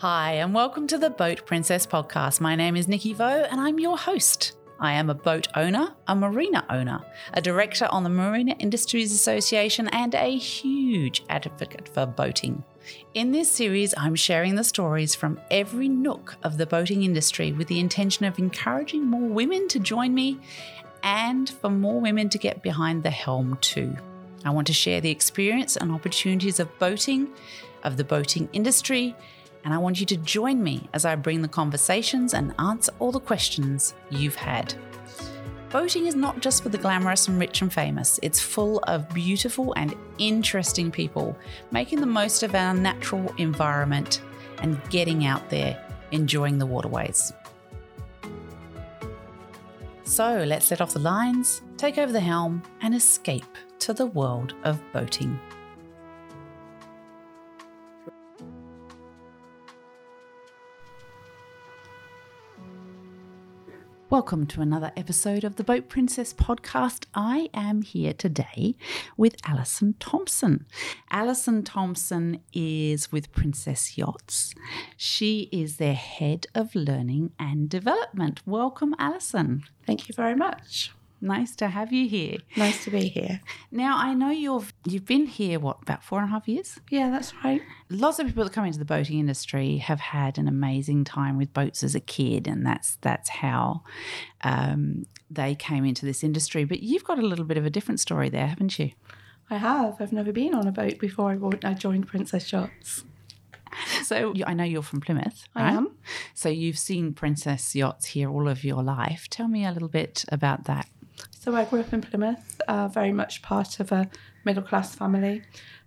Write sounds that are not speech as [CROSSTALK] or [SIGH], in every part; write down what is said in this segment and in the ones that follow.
Hi, and welcome to the Boat Princess podcast. My name is Nikki Vo, and I'm your host. I am a boat owner, a marina owner, a director on the Marina Industries Association, and a huge advocate for boating. In this series, I'm sharing the stories from every nook of the boating industry with the intention of encouraging more women to join me and for more women to get behind the helm too. I want to share the experience and opportunities of boating, of the boating industry, and I want you to join me as I bring the conversations and answer all the questions you've had. Boating is not just for the glamorous and rich and famous, it's full of beautiful and interesting people making the most of our natural environment and getting out there enjoying the waterways. So let's set off the lines, take over the helm, and escape to the world of boating. Welcome to another episode of the Boat Princess podcast. I am here today with Alison Thompson. Alison Thompson is with Princess Yachts. She is their head of learning and development. Welcome, Alison. Thank you very much. Nice to have you here. Nice to be here. Now I know you've you've been here what about four and a half years? Yeah, that's right. Lots of people that come into the boating industry have had an amazing time with boats as a kid, and that's that's how um, they came into this industry. But you've got a little bit of a different story there, haven't you? I have. I've never been on a boat before I joined Princess Yachts. So I know you're from Plymouth. I am. So you've seen Princess Yachts here all of your life. Tell me a little bit about that. So I grew up in Plymouth, uh, very much part of a middle class family.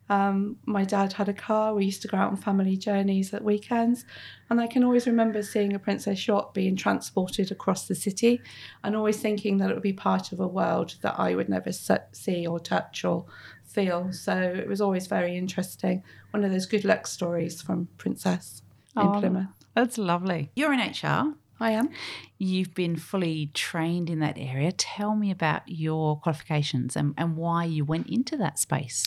Um, my dad had a car. We used to go out on family journeys at weekends. And I can always remember seeing a Princess yacht being transported across the city and always thinking that it would be part of a world that I would never see or touch or feel. So it was always very interesting. One of those good luck stories from Princess in oh, Plymouth. That's lovely. You're in HR. I am. You've been fully trained in that area. Tell me about your qualifications and, and why you went into that space.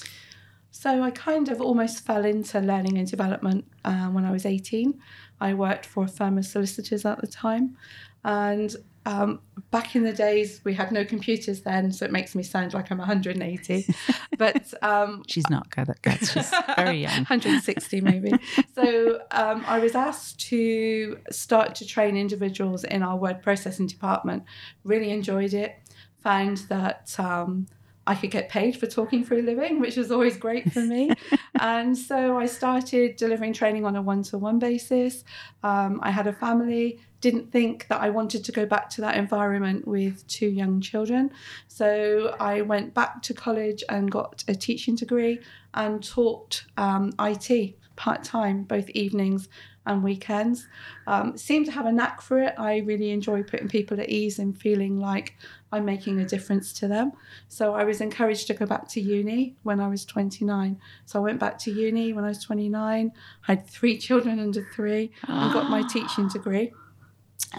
So, I kind of almost fell into learning and development uh, when I was 18. I worked for a firm of solicitors at the time, and um, back in the days, we had no computers then, so it makes me sound like I'm 180. [LAUGHS] but um, she's not good at that. She's very young, [LAUGHS] 160 maybe. so um, I was asked to start to train individuals in our word processing department. Really enjoyed it. Found that um, I could get paid for talking for a living, which was always great for me. [LAUGHS] and so I started delivering training on a one to one basis. Um, I had a family, didn't think that I wanted to go back to that environment with two young children. So I went back to college and got a teaching degree and taught um, IT part time, both evenings and weekends. Um, seem to have a knack for it. I really enjoy putting people at ease and feeling like I'm making a difference to them. So I was encouraged to go back to uni when I was 29. So I went back to uni when I was 29, had three children under three, and got my teaching degree.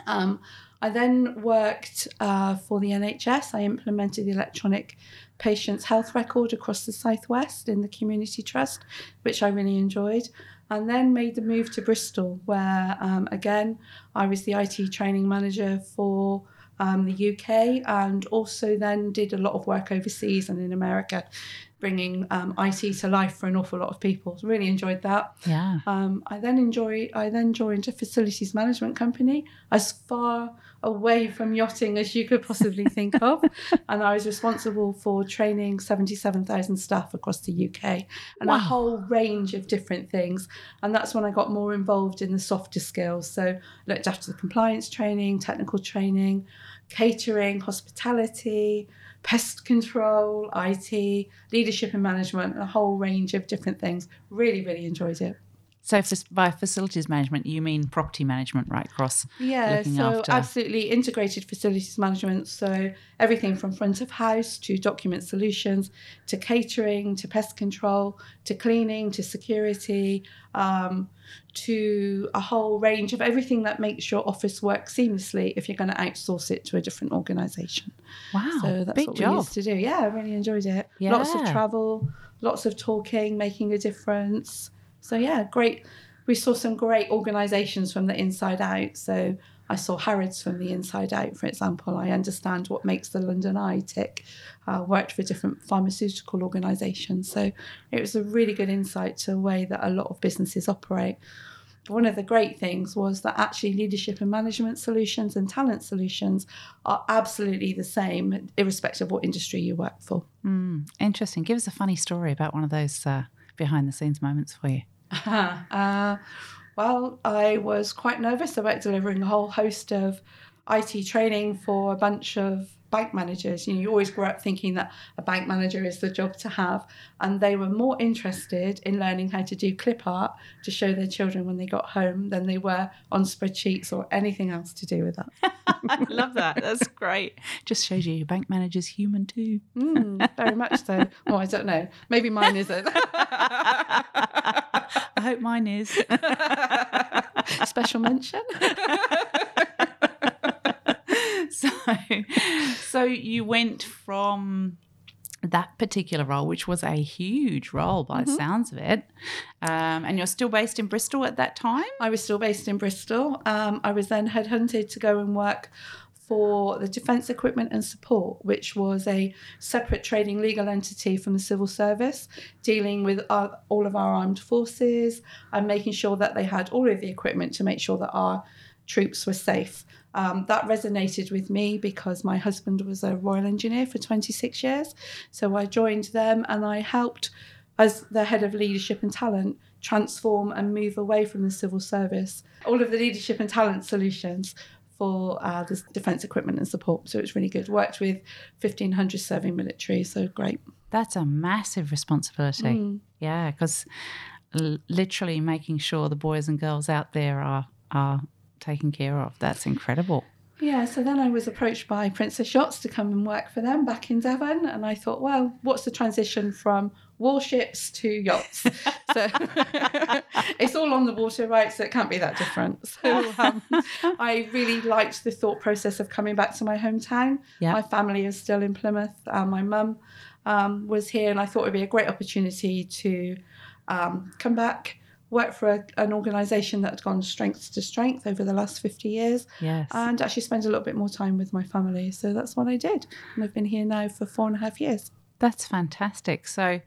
Um, I then worked uh, for the NHS. I implemented the electronic patient's health record across the Southwest in the Community Trust, which I really enjoyed and then made the move to Bristol, where um, again I was the IT training manager for um, the UK and also then did a lot of work overseas and in America, bringing um, IT to life for an awful lot of people. Really enjoyed that. Yeah. Um, I then enjoy. I then joined a facilities management company as far away from yachting as you could possibly think of. [LAUGHS] and I was responsible for training 77,000 staff across the UK and wow. a whole range of different things. And that's when I got more involved in the softer skills. So looked after the compliance training, technical training, catering, hospitality, pest control, IT, leadership and management, a whole range of different things. Really, really enjoyed it. So, by facilities management, you mean property management right Cross? Yeah, so after... absolutely integrated facilities management. So, everything from front of house to document solutions to catering to pest control to cleaning to security um, to a whole range of everything that makes your office work seamlessly if you're going to outsource it to a different organization. Wow. So, that's big what job. we used to do. Yeah, I really enjoyed it. Yeah. Lots of travel, lots of talking, making a difference. So yeah, great, we saw some great organisations from the inside out. So I saw Harrods from the inside out, for example. I understand what makes the London Eye tick. Uh, worked for different pharmaceutical organisations. So it was a really good insight to the way that a lot of businesses operate. One of the great things was that actually leadership and management solutions and talent solutions are absolutely the same, irrespective of what industry you work for. Mm, interesting. Give us a funny story about one of those uh, behind the scenes moments for you. [LAUGHS] [LAUGHS] uh, well, I was quite nervous about delivering a whole host of IT training for a bunch of bank managers. You know, you always grow up thinking that a bank manager is the job to have, and they were more interested in learning how to do clip art to show their children when they got home than they were on spreadsheets or anything else to do with that. [LAUGHS] I love that. That's great. Just shows you your bank manager's human too. Mm, very much so. Oh, I don't know. Maybe mine isn't. I hope mine is. [LAUGHS] Special mention. [LAUGHS] so, so you went from that particular role, which was a huge role by the sounds of it, um, and you're still based in Bristol at that time. I was still based in Bristol. Um, I was then headhunted to go and work for the Defence Equipment and Support, which was a separate trading legal entity from the civil service, dealing with our, all of our armed forces and making sure that they had all of the equipment to make sure that our troops were safe. Um, that resonated with me because my husband was a Royal Engineer for 26 years. So I joined them and I helped, as the head of leadership and talent, transform and move away from the civil service. All of the leadership and talent solutions for uh, the defence equipment and support. So it's really good. Worked with 1,500 serving military, so great. That's a massive responsibility. Mm. Yeah, because l- literally making sure the boys and girls out there are are taken care of. That's incredible. Yeah, so then I was approached by Princess Yachts to come and work for them back in Devon. And I thought, well, what's the transition from warships to yachts? [LAUGHS] so [LAUGHS] it's all on the water, right? So it can't be that different. So [LAUGHS] um, I really liked the thought process of coming back to my hometown. My family is still in Plymouth. Uh, my mum um, was here, and I thought it would be a great opportunity to um, come back worked for a, an organisation that had gone strength to strength over the last 50 years. Yes. And actually spend a little bit more time with my family. So that's what I did. And I've been here now for four and a half years. That's fantastic. So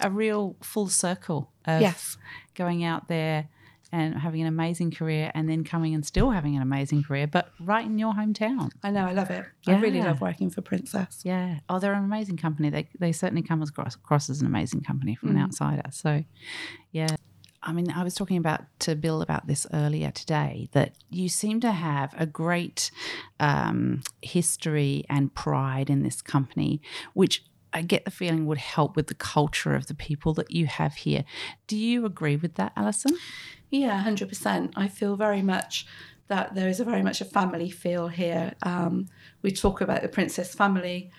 a real full circle of yes. going out there and having an amazing career and then coming and still having an amazing career, but right in your hometown. I know, I love it. Yeah. I really love working for Princess. Yeah. Oh, they're an amazing company. They, they certainly come across, across as an amazing company from mm. an outsider. So, yeah. I mean, I was talking about to Bill about this earlier today that you seem to have a great um, history and pride in this company, which I get the feeling would help with the culture of the people that you have here. Do you agree with that, Alison? Yeah, 100%. I feel very much that there is a very much a family feel here. Um, we talk about the Princess family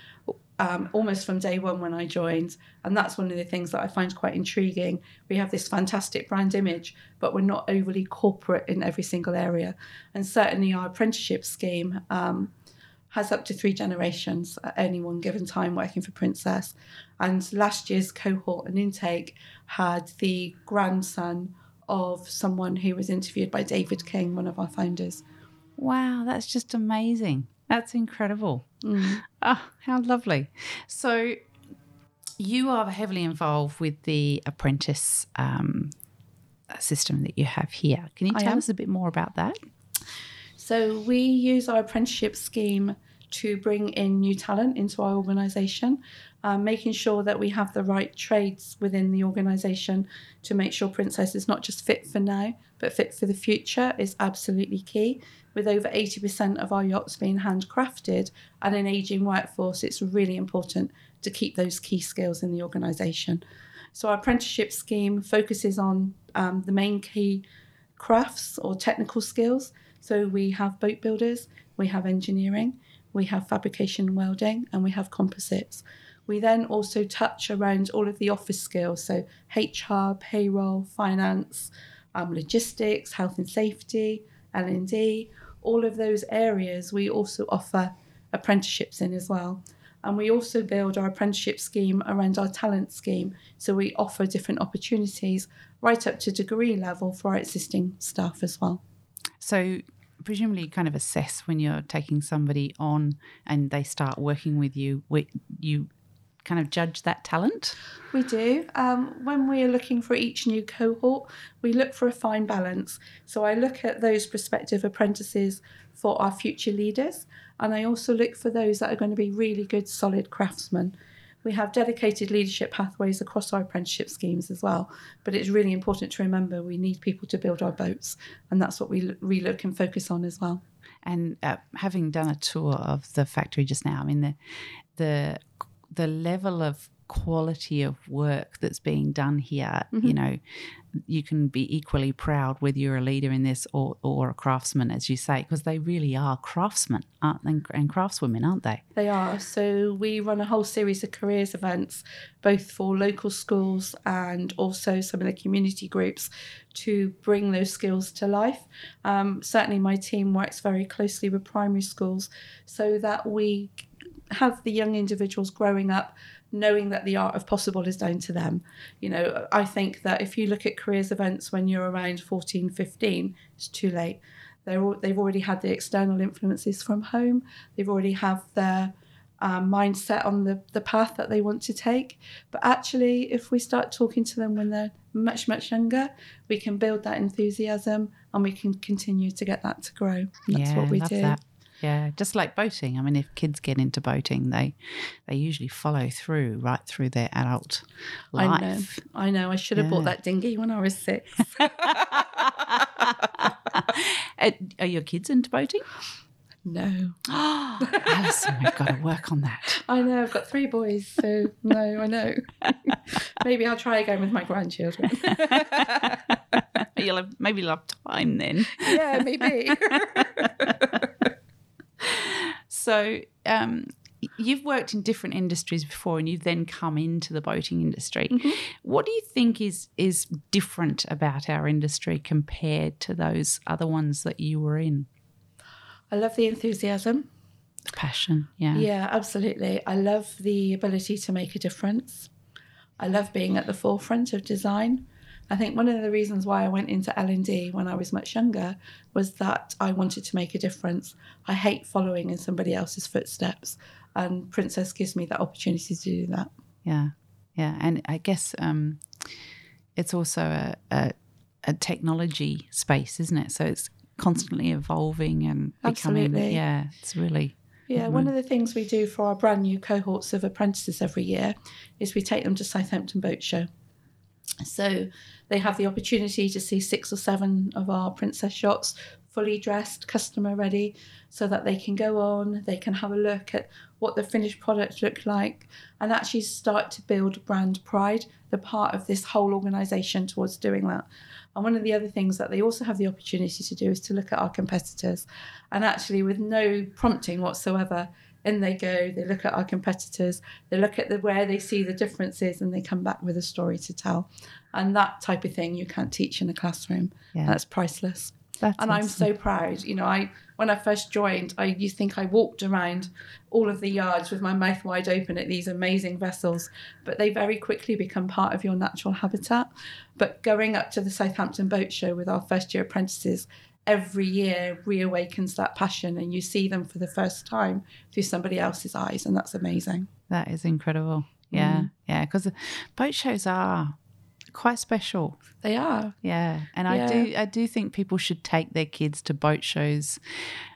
um, almost from day one when I joined. And that's one of the things that I find quite intriguing. We have this fantastic brand image, but we're not overly corporate in every single area. And certainly our apprenticeship scheme um, has up to three generations at any one given time working for Princess. And last year's cohort and intake had the grandson of someone who was interviewed by David King, one of our founders. Wow, that's just amazing. That's incredible. Mm. Oh, [LAUGHS] how lovely. So, you are heavily involved with the apprentice um, system that you have here. Can you tell us a bit more about that? So, we use our apprenticeship scheme to bring in new talent into our organisation, um, making sure that we have the right trades within the organisation to make sure Princess is not just fit for now, but fit for the future is absolutely key with over 80% of our yachts being handcrafted and an ageing workforce, it's really important to keep those key skills in the organisation. So, our apprenticeship scheme focuses on um, the main key crafts or technical skills. So, we have boat builders, we have engineering, we have fabrication and welding, and we have composites. We then also touch around all of the office skills, so HR, payroll, finance, um, logistics, health and safety, L&D, all of those areas we also offer apprenticeships in as well. And we also build our apprenticeship scheme around our talent scheme. So we offer different opportunities right up to degree level for our existing staff as well. So presumably kind of assess when you're taking somebody on and they start working with you, you kind of judge that talent? We do. Um, when we are looking for each new cohort, we look for a fine balance. So I look at those prospective apprentices for our future leaders, and I also look for those that are going to be really good, solid craftsmen. We have dedicated leadership pathways across our apprenticeship schemes as well, but it's really important to remember we need people to build our boats, and that's what we really look and focus on as well. And uh, having done a tour of the factory just now, I mean the the the level of quality of work that's being done here, mm-hmm. you know, you can be equally proud whether you're a leader in this or, or a craftsman, as you say, because they really are craftsmen aren't they, and craftswomen, aren't they? They are. So we run a whole series of careers events, both for local schools and also some of the community groups to bring those skills to life. Um, certainly, my team works very closely with primary schools so that we have the young individuals growing up knowing that the art of possible is down to them. You know, I think that if you look at careers events when you're around 14, 15, it's too late. They're, all, they've already had the external influences from home. They've already have their um, mindset on the, the path that they want to take. But actually, if we start talking to them when they're much, much younger, we can build that enthusiasm and we can continue to get that to grow. That's yeah, what we do. That. Yeah, just like boating. I mean, if kids get into boating, they they usually follow through right through their adult life. I know. I know. I should have yeah. bought that dinghy when I was six. [LAUGHS] Are your kids into boating? No. [GASPS] Alison, we've got to work on that. I know. I've got three boys, so no, I know. [LAUGHS] maybe I'll try again with my grandchildren. [LAUGHS] You'll have, maybe you'll have time then. Yeah, maybe. So, um, you've worked in different industries before and you've then come into the boating industry. Mm-hmm. What do you think is is different about our industry compared to those other ones that you were in? I love the enthusiasm. The passion, yeah. Yeah, absolutely. I love the ability to make a difference. I love being at the forefront of design. I think one of the reasons why I went into L&D when I was much younger was that I wanted to make a difference. I hate following in somebody else's footsteps and Princess gives me that opportunity to do that. Yeah. Yeah, and I guess um, it's also a, a, a technology space, isn't it? So it's constantly evolving and becoming Absolutely. yeah, it's really yeah, one of the things we do for our brand new cohorts of apprentices every year is we take them to Southampton Boat Show. So they have the opportunity to see six or seven of our Princess yachts fully dressed, customer ready, so that they can go on, they can have a look at what the finished product look like, and actually start to build brand pride. They're part of this whole organisation towards doing that. And one of the other things that they also have the opportunity to do is to look at our competitors, and actually, with no prompting whatsoever, in they go. They look at our competitors. They look at the where they see the differences, and they come back with a story to tell. And that type of thing you can't teach in a classroom. Yeah. That's priceless. That's and awesome. I'm so proud. You know, I when I first joined, I you think I walked around all of the yards with my mouth wide open at these amazing vessels, but they very quickly become part of your natural habitat. But going up to the Southampton Boat Show with our first year apprentices every year reawakens that passion and you see them for the first time through somebody else's eyes and that's amazing that is incredible yeah mm. yeah because boat shows are quite special they are yeah and yeah. i do i do think people should take their kids to boat shows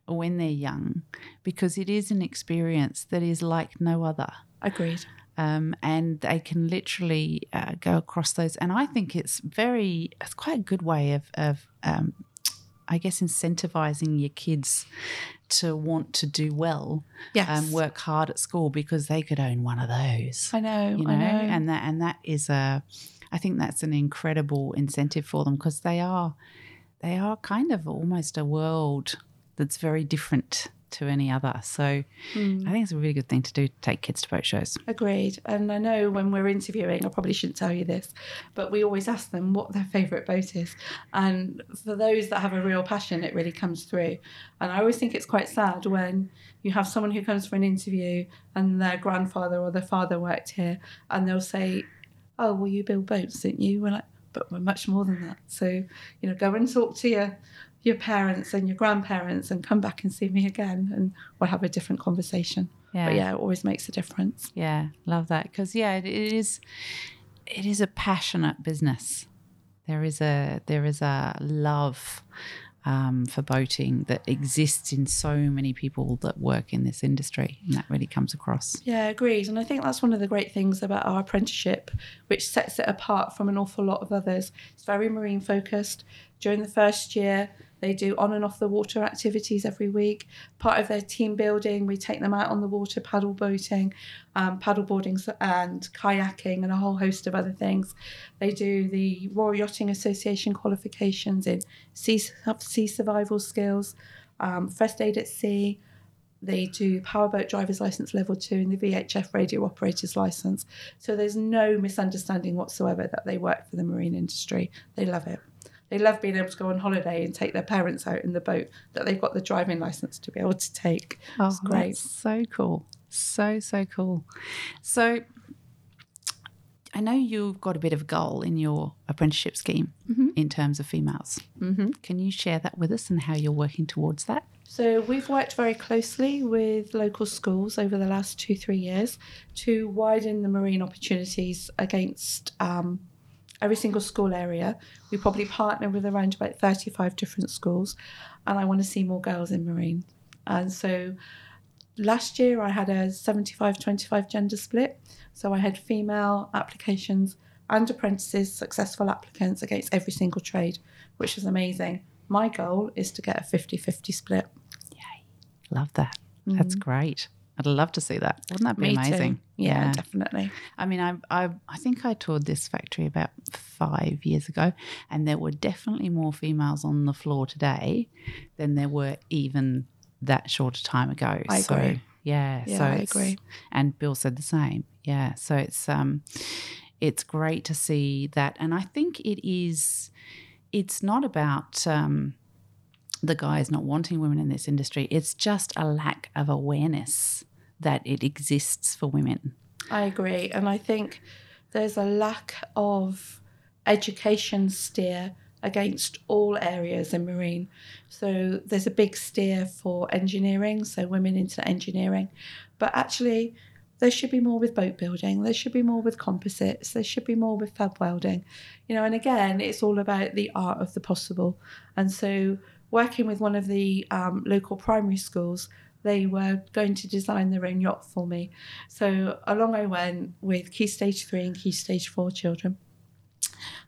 when they're young because it is an experience that is like no other agreed um, and they can literally uh, go across those. And I think it's very, it's quite a good way of, of um, I guess, incentivizing your kids to want to do well um, yes. and work hard at school because they could own one of those. I know, you know, I know. and that and that is a, I think that's an incredible incentive for them because they are, they are kind of almost a world that's very different to any other. So I hmm. think it's a really good thing to do take kids to boat shows. Agreed. And I know when we're interviewing, I probably shouldn't tell you this, but we always ask them what their favourite boat is. And for those that have a real passion, it really comes through. And I always think it's quite sad when you have someone who comes for an interview and their grandfather or their father worked here and they'll say, Oh, well, you build boats, didn't you? We're like, but we're much more than that. So, you know, go and talk to your your parents and your grandparents and come back and see me again and we'll have a different conversation. Yeah. But yeah, it always makes a difference. Yeah, love that because yeah, it, it is it is a passionate business. There is a there is a love um, for boating that exists in so many people that work in this industry, and that really comes across. Yeah, agreed. And I think that's one of the great things about our apprenticeship, which sets it apart from an awful lot of others. It's very marine focused. During the first year, they do on and off the water activities every week. Part of their team building, we take them out on the water, paddle boating, um, paddle boarding, and kayaking, and a whole host of other things. They do the Royal Yachting Association qualifications in sea, sea survival skills, um, first aid at sea. They do powerboat driver's license level two and the VHF radio operator's license. So there's no misunderstanding whatsoever that they work for the marine industry. They love it they love being able to go on holiday and take their parents out in the boat that they've got the driving license to be able to take. Oh, it's great. so cool. So, so cool. So, I know you've got a bit of a goal in your apprenticeship scheme mm-hmm. in terms of females. Mm-hmm. Can you share that with us and how you're working towards that? So, we've worked very closely with local schools over the last two, three years to widen the marine opportunities against um, every single school area. We probably partner with around about 35 different schools, and I want to see more girls in marine. And so last year I had a 75 25 gender split. So I had female applications and apprentices, successful applicants against every single trade, which was amazing. My goal is to get a 50 50 split. Yay. Love that. Mm-hmm. That's great. I'd love to see that. Wouldn't that be Me amazing? Yeah, yeah, definitely. I mean, I, I I think I toured this factory about five years ago, and there were definitely more females on the floor today than there were even that short a time ago. I so, agree. Yeah, yeah so I agree. And Bill said the same. Yeah, so it's um, it's great to see that, and I think it is. It's not about um, the guys not wanting women in this industry. It's just a lack of awareness that it exists for women. I agree. And I think there's a lack of education steer against all areas in marine. So there's a big steer for engineering, so women into engineering. But actually, there should be more with boat building. There should be more with composites. There should be more with fab welding. You know, and again, it's all about the art of the possible. And so, working with one of the um, local primary schools, they were going to design their own yacht for me. So along I went with Key Stage 3 and Key Stage 4 children.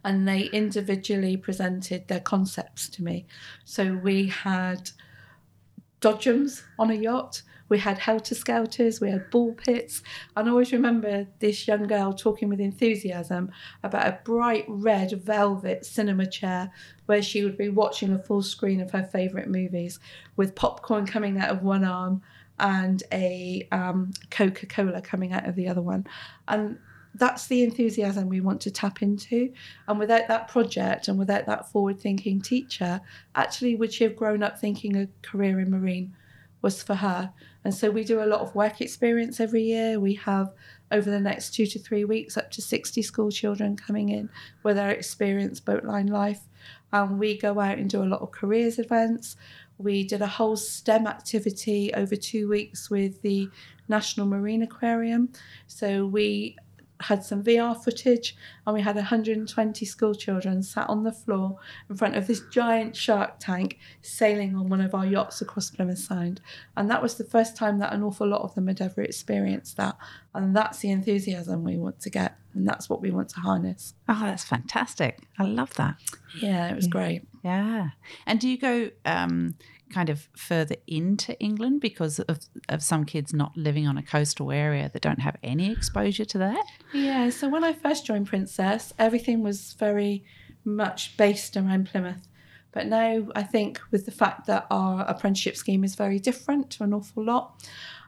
And they individually presented their concepts to me. So we had dodgems on a yacht, we had helter skelters, we had ball pits. And I always remember this young girl talking with enthusiasm about a bright red velvet cinema chair where she would be watching a full screen of her favourite movies with popcorn coming out of one arm and a um, Coca Cola coming out of the other one. And that's the enthusiasm we want to tap into. And without that project and without that forward thinking teacher, actually, would she have grown up thinking a career in marine was for her? And so we do a lot of work experience every year. We have over the next two to three weeks up to 60 school children coming in with their experience boatline life. And we go out and do a lot of careers events. We did a whole STEM activity over two weeks with the National Marine Aquarium. So we had some VR footage, and we had 120 school children sat on the floor in front of this giant shark tank sailing on one of our yachts across Plymouth Sound. And that was the first time that an awful lot of them had ever experienced that. And that's the enthusiasm we want to get, and that's what we want to harness. Oh, that's fantastic. I love that. Yeah, it was yeah. great. Yeah. And do you go um, kind of further into England because of, of some kids not living on a coastal area that don't have any exposure to that? Yeah, so when I first joined Princess, everything was very much based around Plymouth. But now I think with the fact that our apprenticeship scheme is very different to an awful lot,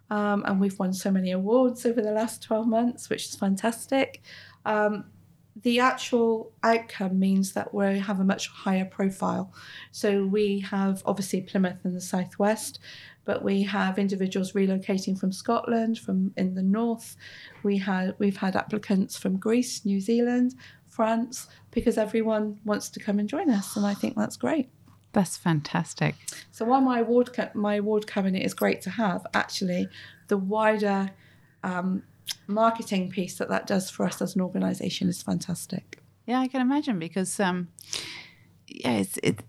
um, and we've won so many awards over the last 12 months, which is fantastic. Um, the actual outcome means that we have a much higher profile. So we have obviously Plymouth in the southwest, but we have individuals relocating from Scotland, from in the north. We had we've had applicants from Greece, New Zealand, France, because everyone wants to come and join us, and I think that's great. That's fantastic. So while my award ca- my award cabinet is great to have, actually, the wider um, marketing piece that that does for us as an organisation is fantastic. Yeah, I can imagine because um, yeah, it's it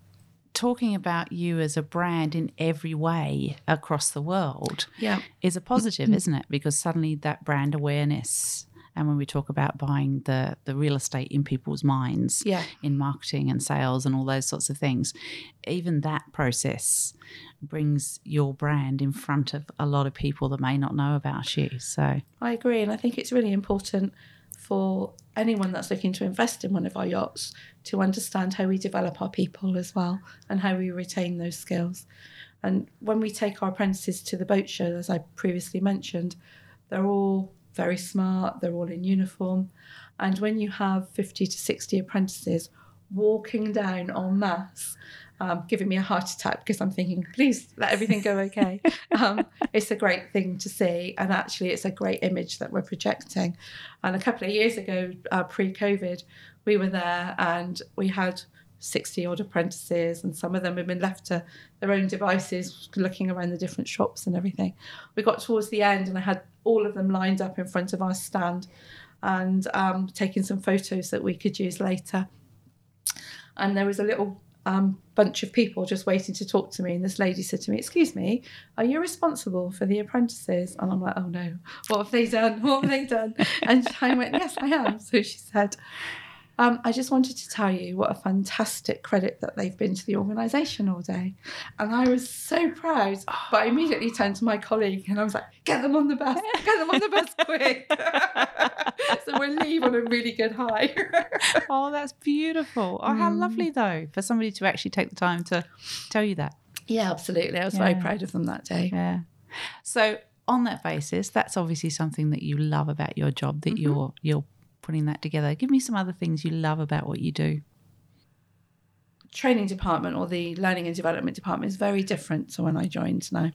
talking about you as a brand in every way across the world Yeah, is a positive, isn't it? Because suddenly that brand awareness and when we talk about buying the the real estate in people's minds yeah, in marketing and sales and all those sorts of things, even that process brings your brand in front of a lot of people that may not know about you. So I agree, and I think it's really important for anyone that's looking to invest in one of our yachts to understand how we develop our people as well and how we retain those skills. And when we take our apprentices to the boat show, as I previously mentioned, they're all very smart, they're all in uniform. And when you have 50 to 60 apprentices walking down en masse, um, giving me a heart attack because I'm thinking, please let everything go okay. [LAUGHS] um, it's a great thing to see. And actually, it's a great image that we're projecting. And a couple of years ago, uh, pre COVID, we were there and we had 60 odd apprentices, and some of them had been left to their own devices, looking around the different shops and everything. We got towards the end, and I had all of them lined up in front of our stand and um, taking some photos that we could use later. And there was a little um, bunch of people just waiting to talk to me. And this lady said to me, Excuse me, are you responsible for the apprentices? And I'm like, Oh no, what have they done? What have they done? And I went, Yes, I am. So she said, um, I just wanted to tell you what a fantastic credit that they've been to the organisation all day. And I was so proud. But I immediately turned to my colleague and I was like, get them on the bus, get them on the bus [LAUGHS] quick. so we'll leave on a really good high. [LAUGHS] Oh, that's beautiful. Oh, how Mm. lovely though for somebody to actually take the time to tell you that. yeah, absolutely. I was very proud of them that day. Yeah. So on that basis, that's obviously something that you love about your job that Mm-hmm. you're you're putting that together. Give me some other things you love about what you do. training department or the learning and development department is very different to when I joined now.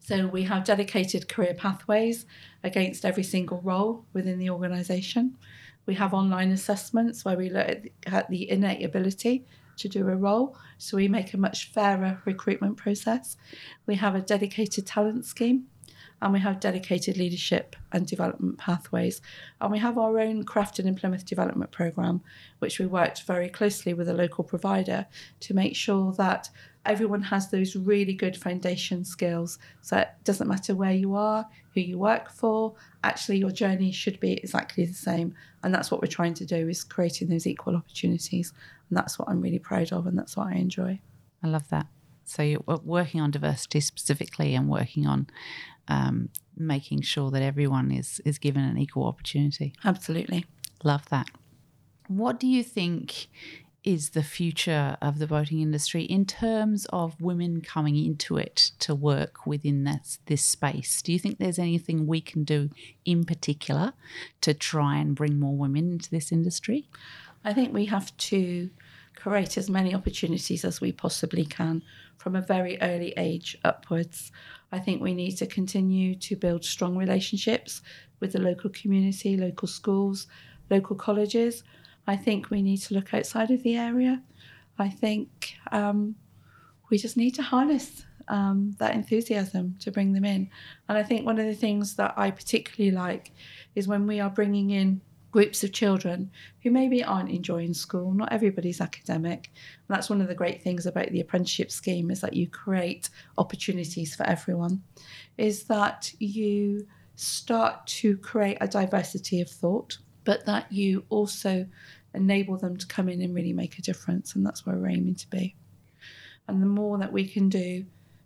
So we have dedicated career pathways against every single role within the organisation. We have online assessments where we look at the- at the innate ability to do a role. So we make a much fairer recruitment process. We have a dedicated talent scheme and we have dedicated leadership and development pathways. And we have our own Crafted in Plymouth development programme, which we worked very closely with a local provider to make sure that everyone has those really good foundation skills. So it doesn't matter where you are, who you work for, actually your journey should be exactly the same. And that's what we're trying to do is creating those equal opportunities. And that's what I'm really proud of and that's what I enjoy. I love that. So you're working on diversity specifically and working on um, making sure that everyone is is given an equal opportunity. Absolutely. Love that. What do you think is the future of the boating industry in terms of women coming into it to work within that, this space? Do you think there's anything we can do in particular to try and bring more women into this industry? I think we have to create as many opportunities as we possibly can from a very early age upwards. I think we need to continue to build strong relationships with the local community, local schools, local colleges. I think we need to look outside of the area. I think um, we just need to harness um, that enthusiasm to bring them in. And I think one of the things that I particularly like is when we are bringing in groups of children who maybe aren't enjoying school. Not everybody's academic. And that's one of the great things about the apprenticeship scheme is that you create opportunities for everyone. Is that you start to create a diversity of thought, but that you also enable them to come in and really make a difference. And that's where we're aiming to be. And the more that we can do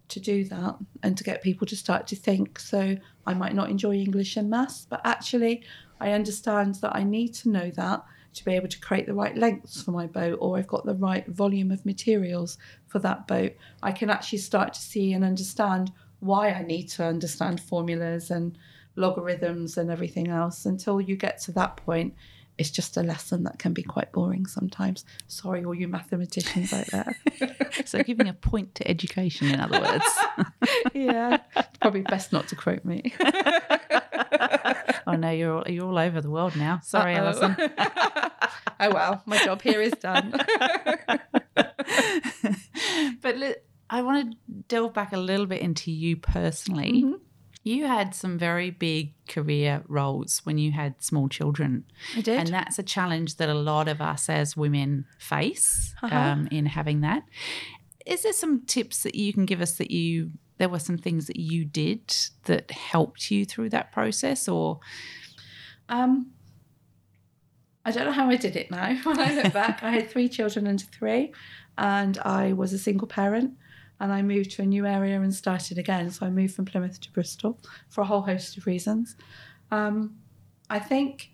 to do that and to get people to start to think, so I might not enjoy English and maths, but actually I understand that I need to know that to be able to create the right lengths for my boat or I've got the right volume of materials for that boat, I can actually start to see and understand why I need to understand formulas and logarithms and everything else. Until you get to that point, it's just a lesson that can be quite boring sometimes. Sorry, all you mathematicians out there. [LAUGHS] so, giving a point to education, in other words. [LAUGHS] yeah, probably best not to quote me. [LAUGHS] oh know you're all, you're all over the world now. Sorry, Uh-oh. Alison. [LAUGHS] oh well, my job here is done. [LAUGHS] but li- I want to delve back a little bit into you personally. Mhm. You had some very big career roles when you had small children. I did. And that's a challenge that a lot of us as women face Uh-huh. um, in having that. Is there some tips that you can give us that you, there were some things that you did that helped you through that process or? Um, I don't know how I did it now. [LAUGHS] When I look [LAUGHS] back, I had three children under three, and I was a single parent. And I moved to a new area and started again. So I moved from Plymouth to Bristol for a whole host of reasons. Um, I think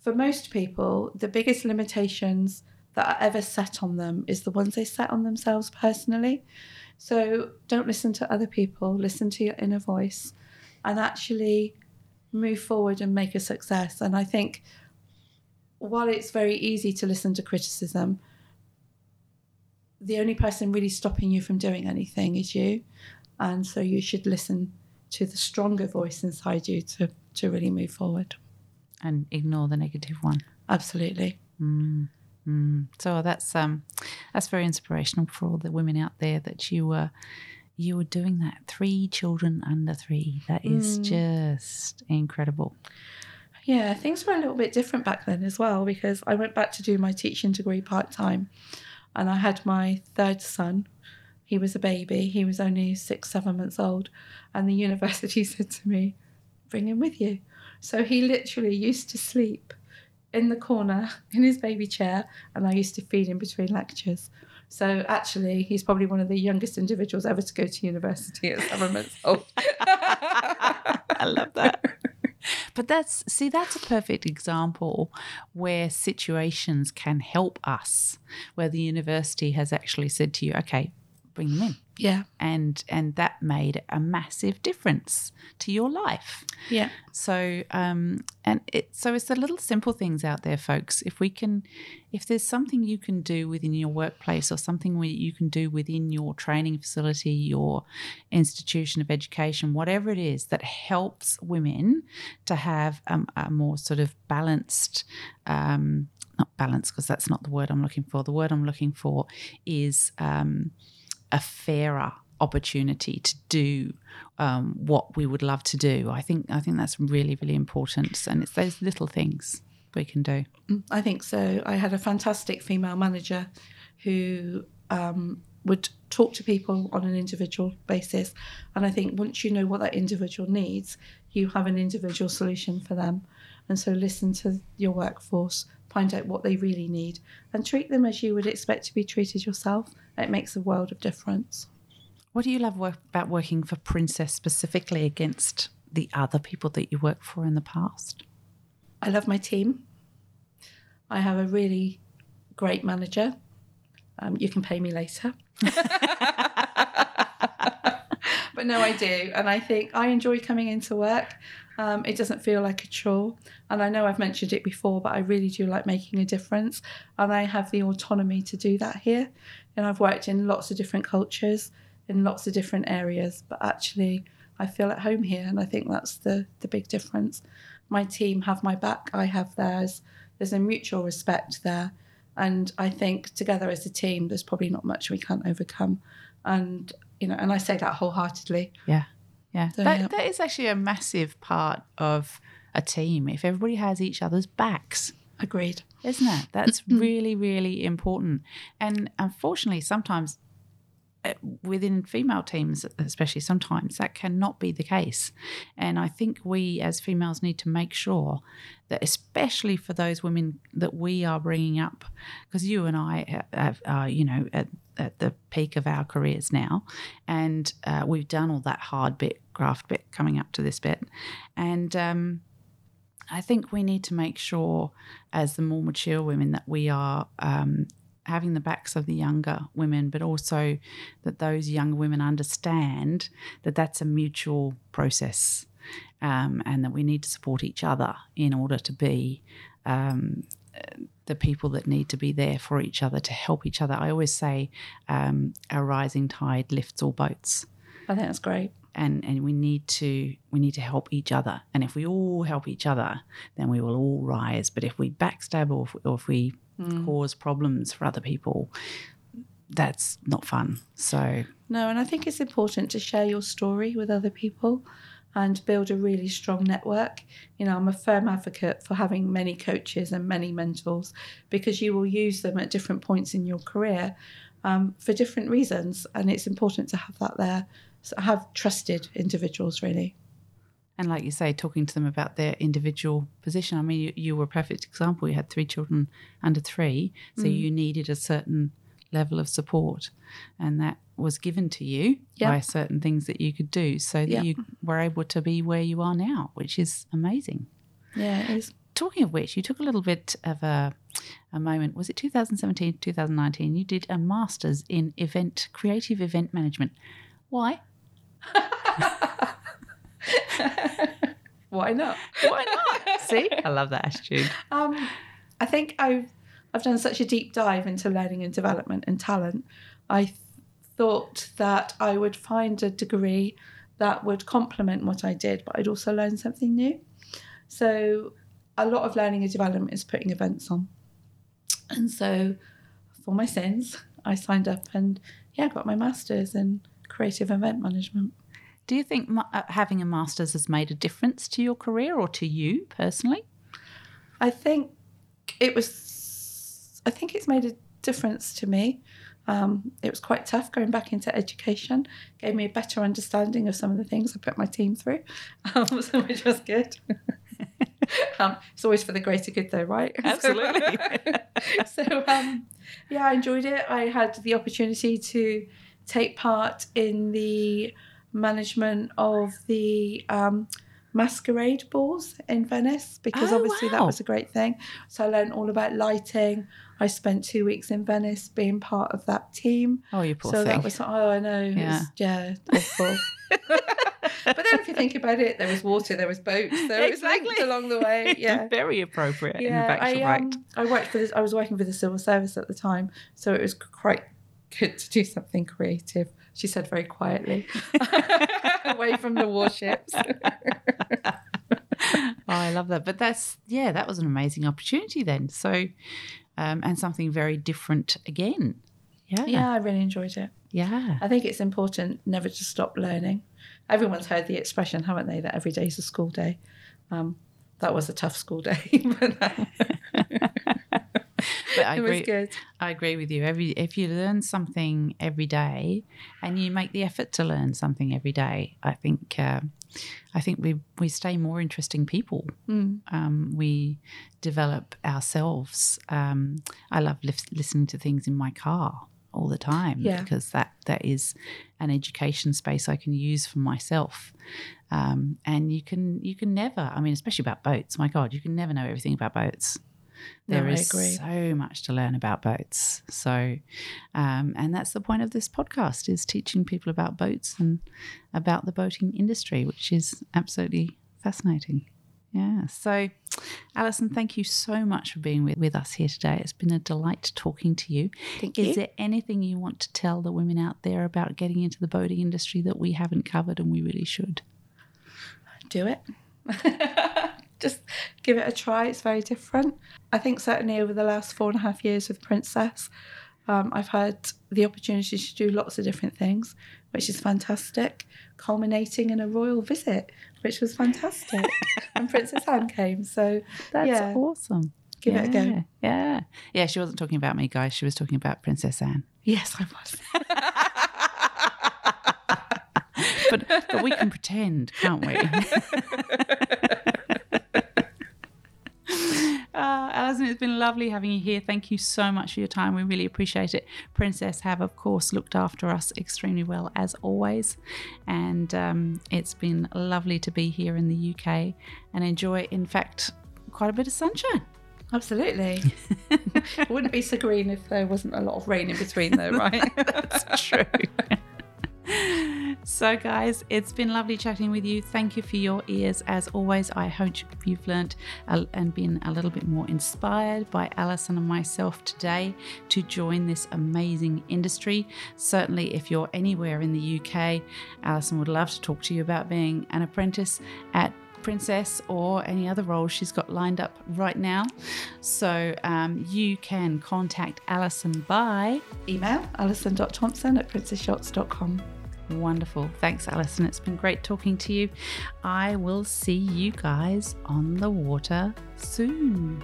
for most people, the biggest limitations that are ever set on them is the ones they set on themselves personally. So don't listen to other people, listen to your inner voice, and actually move forward and make a success. And I think while it's very easy to listen to criticism, the only person really stopping you from doing anything is you. And so you should listen to the stronger voice inside you to, to really move forward. and ignore the negative one. Absolutely. Mm, mm. So that's um, that's very inspirational for all the women out there that you were you were doing that. Three children under three. That is just incredible. Yeah, things were a little bit different back then as well because I went back to do my teaching degree part time and I had my third son. He was a baby, he was only six, seven months old. And the [LAUGHS] university said to me, Bring him with you. So he literally used to sleep in the corner [LAUGHS] in his baby chair and I used to feed him between lectures. So actually, he's probably one of the youngest individuals ever to go to university at seven [LAUGHS] months old. I love that. But that's see, that's a perfect example where situations can help us, where the university has actually said to you, "Okay, bring them in," Yeah, and and that made a massive difference to your life. yeah. So, um, and it, so it's the little simple things out there, folks. If we can, if there's something you can do within your workplace or something where you can do within your training facility, your institution of education, whatever it is that helps women to have um, a more sort of balanced, um, not balanced because that's not the word I'm looking for. The word I'm looking for is um, a fairer opportunity to do um, what we would love to do. I think I think that's really really important, and it's those little things we can do. I think so. I had a fantastic female manager who um, would talk to people on an individual basis. And I think once you know what that individual needs, you have an individual solution for them. And so listen to your workforce, find out what they really need, and treat them as you would expect to be treated yourself. It makes a world of difference. What do you love work, about working for Princess specifically against the other people that you worked for in the past? I love my team. I have a really great manager. Um, you can pay me later. [LAUGHS] but no, I do. And I think I enjoy coming into work. Um, it doesn't feel like a chore. And I know I've mentioned it before, but I really do like making a difference. And I have the autonomy to do that here. And I've worked in lots of different cultures, in lots of different areas, but actually I feel at home here. And I think that's the, the big difference. My team have my back, I have theirs. There's a mutual respect there. And I think together as a team, there's probably not much we can't overcome. And, you know, and I say that wholeheartedly. Yeah, yeah. So, that, yeah. that is actually a massive part of a team. If everybody has each other's backs, Agreed. isn't it? That's [CLEARS THROAT] really, really important. And unfortunately, sometimes uh, within female teams, especially sometimes, that cannot be the case. And I think we as females need to make sure that, especially for those women that we are bringing up, because you and I have, are, you know, at, the peak of our careers now, and uh, we've done all that hard bit, graft bit, coming up to this bit, and um, I think we need to make sure, as the more mature women, that we are um, having the backs of the younger women, but also that those younger women understand that that's a mutual process um, and that we need to support each other in order to be. Um, the people that need to be there for each other to help each other. I always say um, a rising tide lifts all boats. I think that's great. And, and we need to we need to help each other. And if we all help each other, then we will all rise. But if we backstab or if, or if we mm. cause problems for other people, that's not fun. So no, and I think it's important to share your story with other people and build a really strong network. You know, I'm a firm advocate for having many coaches and many mentors because you will use them at different points in your career um, for different reasons, and it's important to have that there. So have trusted individuals really. And like you say, talking to them about their individual position. I mean, you, you were a perfect example. You had three children under three, so mm. you needed a certain level of support, and that was given to you yep. by certain things that you could do so that yep. you were able to be where you are now, which is amazing. Yeah, it is. Talking of which, you took a little bit of a, a moment. Was it 2017, 2019? You did a master's in event, creative event management. Why? [LAUGHS] Why not? Why not? See, I love that attitude. Um, I think I've I've done such a deep dive into learning and development and talent. I thought that I would find a degree that would complement what I did, but I'd also learn something new. So a lot of learning and development is putting events on. And so for my sins, I signed up and yeah, got my master's in creative event management. Do you think uh, having a master's has made a difference to your career or to you personally? I think it was, I think it's made a difference to me. Um, it was quite tough going back into education. Gave me a better understanding of some of the things I put my team through, [LAUGHS] um, so [LAUGHS] which was good. [LAUGHS] um, it's always for the greater good, though, right? Absolutely. so, so um, yeah, I enjoyed it. I had the opportunity to take part in the management of the um, masquerade balls in Venice because oh, obviously wow. that was a great thing. So I learned all about lighting. I spent two weeks in Venice being part of that team. Oh, you poor so thing. that was oh, I know, yeah, was, yeah, awful. [LAUGHS] but then if you think about it, there was water, there was boats, there exactly. was along the [LAUGHS] way. Yeah, very appropriate. Yeah, I, right. um, I worked for this. I was working for the civil service at the time, so it was quite good to do something creative. She said very quietly, [LAUGHS] away from the warships. oh, I love that. But that's yeah, that was an amazing opportunity then. So um, and something very different again. Yeah. Yeah, I really enjoyed it. Yeah. I think it's important never to stop learning. Everyone's heard the expression, haven't they, that every day is a school day. Um, that was a tough school day. [LAUGHS] but, [LAUGHS] but I agree. It was good. I agree with you. Every if you learn something every day, and you make the effort to learn something every day, I think uh, I think we we stay more interesting people. Mm. Um, we develop ourselves. Um, I love li- listening to things in my car all the time yeah. because that that is an education space I can use for myself. Um, and you can you can never. I mean, especially about boats. My God, you can never know everything about boats. There no, is so much to learn about boats. So, um, and that's the point of this podcast is teaching people about boats and about the boating industry, which is absolutely fascinating. Yeah. So, Alison, thank you so much for being with, with us here today. It's been a delight talking to you. Thank is you. there anything you want to tell the women out there about getting into the boating industry that we haven't covered and we really should? Do it. [LAUGHS] just give it a try. It's very different. I think certainly over the last four and a half years with Princess, um, I've had the opportunity to do lots of different things, which is fantastic, culminating in a royal visit, which was fantastic. [LAUGHS] and Princess Anne came. So that's yeah, awesome. Give yeah, it a go. Yeah. Yeah, she wasn't talking about me, guys. She was talking about Princess Anne. Yes, I was. [LAUGHS] but, but we can pretend, can't we? [LAUGHS] Uh, Alison, it's been lovely having you here. Thank you so much for your time. We really appreciate it. Princess have, of course, looked after us extremely well as always. And um, it's been lovely to be here in the UK and enjoy, in fact, quite a bit of sunshine. Absolutely. [LAUGHS] it wouldn't be so green if there wasn't a lot of rain in between, though, right? [LAUGHS] That's true. [LAUGHS] so, guys, it's been lovely chatting with you. Thank you for your ears. As always, I hope you've learnt and been a little bit more inspired by Alison and myself today to join this amazing industry. Certainly, if you're anywhere in the UK, Alison would love to talk to you about being an apprentice at princess or any other role she's got lined up right now. So um, you can contact Alison by email alison.thompson at princessyachts.com. Wonderful. Thanks, Alison. It's been great talking to you. I will see you guys on the water soon.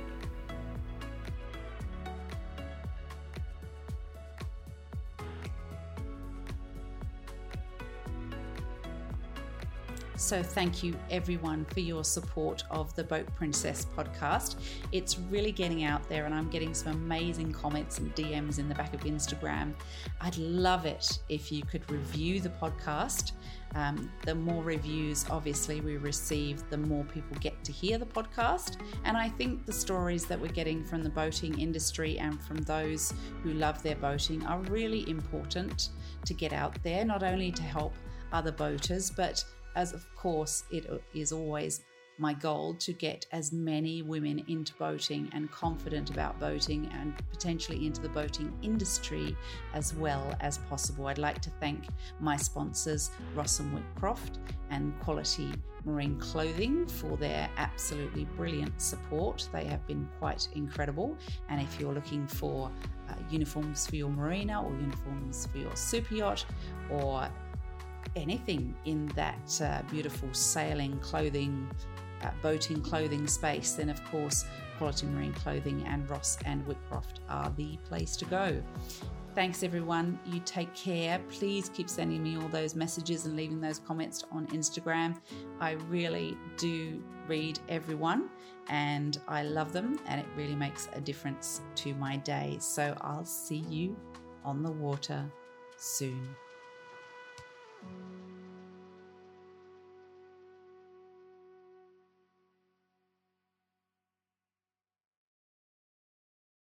So, thank you everyone for your support of the Boat Princess podcast. It's really getting out there, and I'm getting some amazing comments and DMs in the back of Instagram. I'd love it if you could review the podcast. Um, the more reviews, obviously, we receive, the more people get to hear the podcast. And I think the stories that we're getting from the boating industry and from those who love their boating are really important to get out there, not only to help other boaters, but as of course it is always my goal to get as many women into boating and confident about boating and potentially into the boating industry as well as possible. I'd like to thank my sponsors, Ross and Whitcroft and Quality Marine Clothing, for their absolutely brilliant support. They have been quite incredible. And if you're looking for uh, uniforms for your marina or uniforms for your super yacht or anything in that uh, beautiful sailing clothing, uh, boating clothing space, then of course Quality Marine Clothing and Ross and Whitcroft are the place to go. Thanks everyone. You take care. Please keep sending me all those messages and leaving those comments on Instagram. I really do read everyone and I love them and it really makes a difference to my day. So I'll see you on the water soon.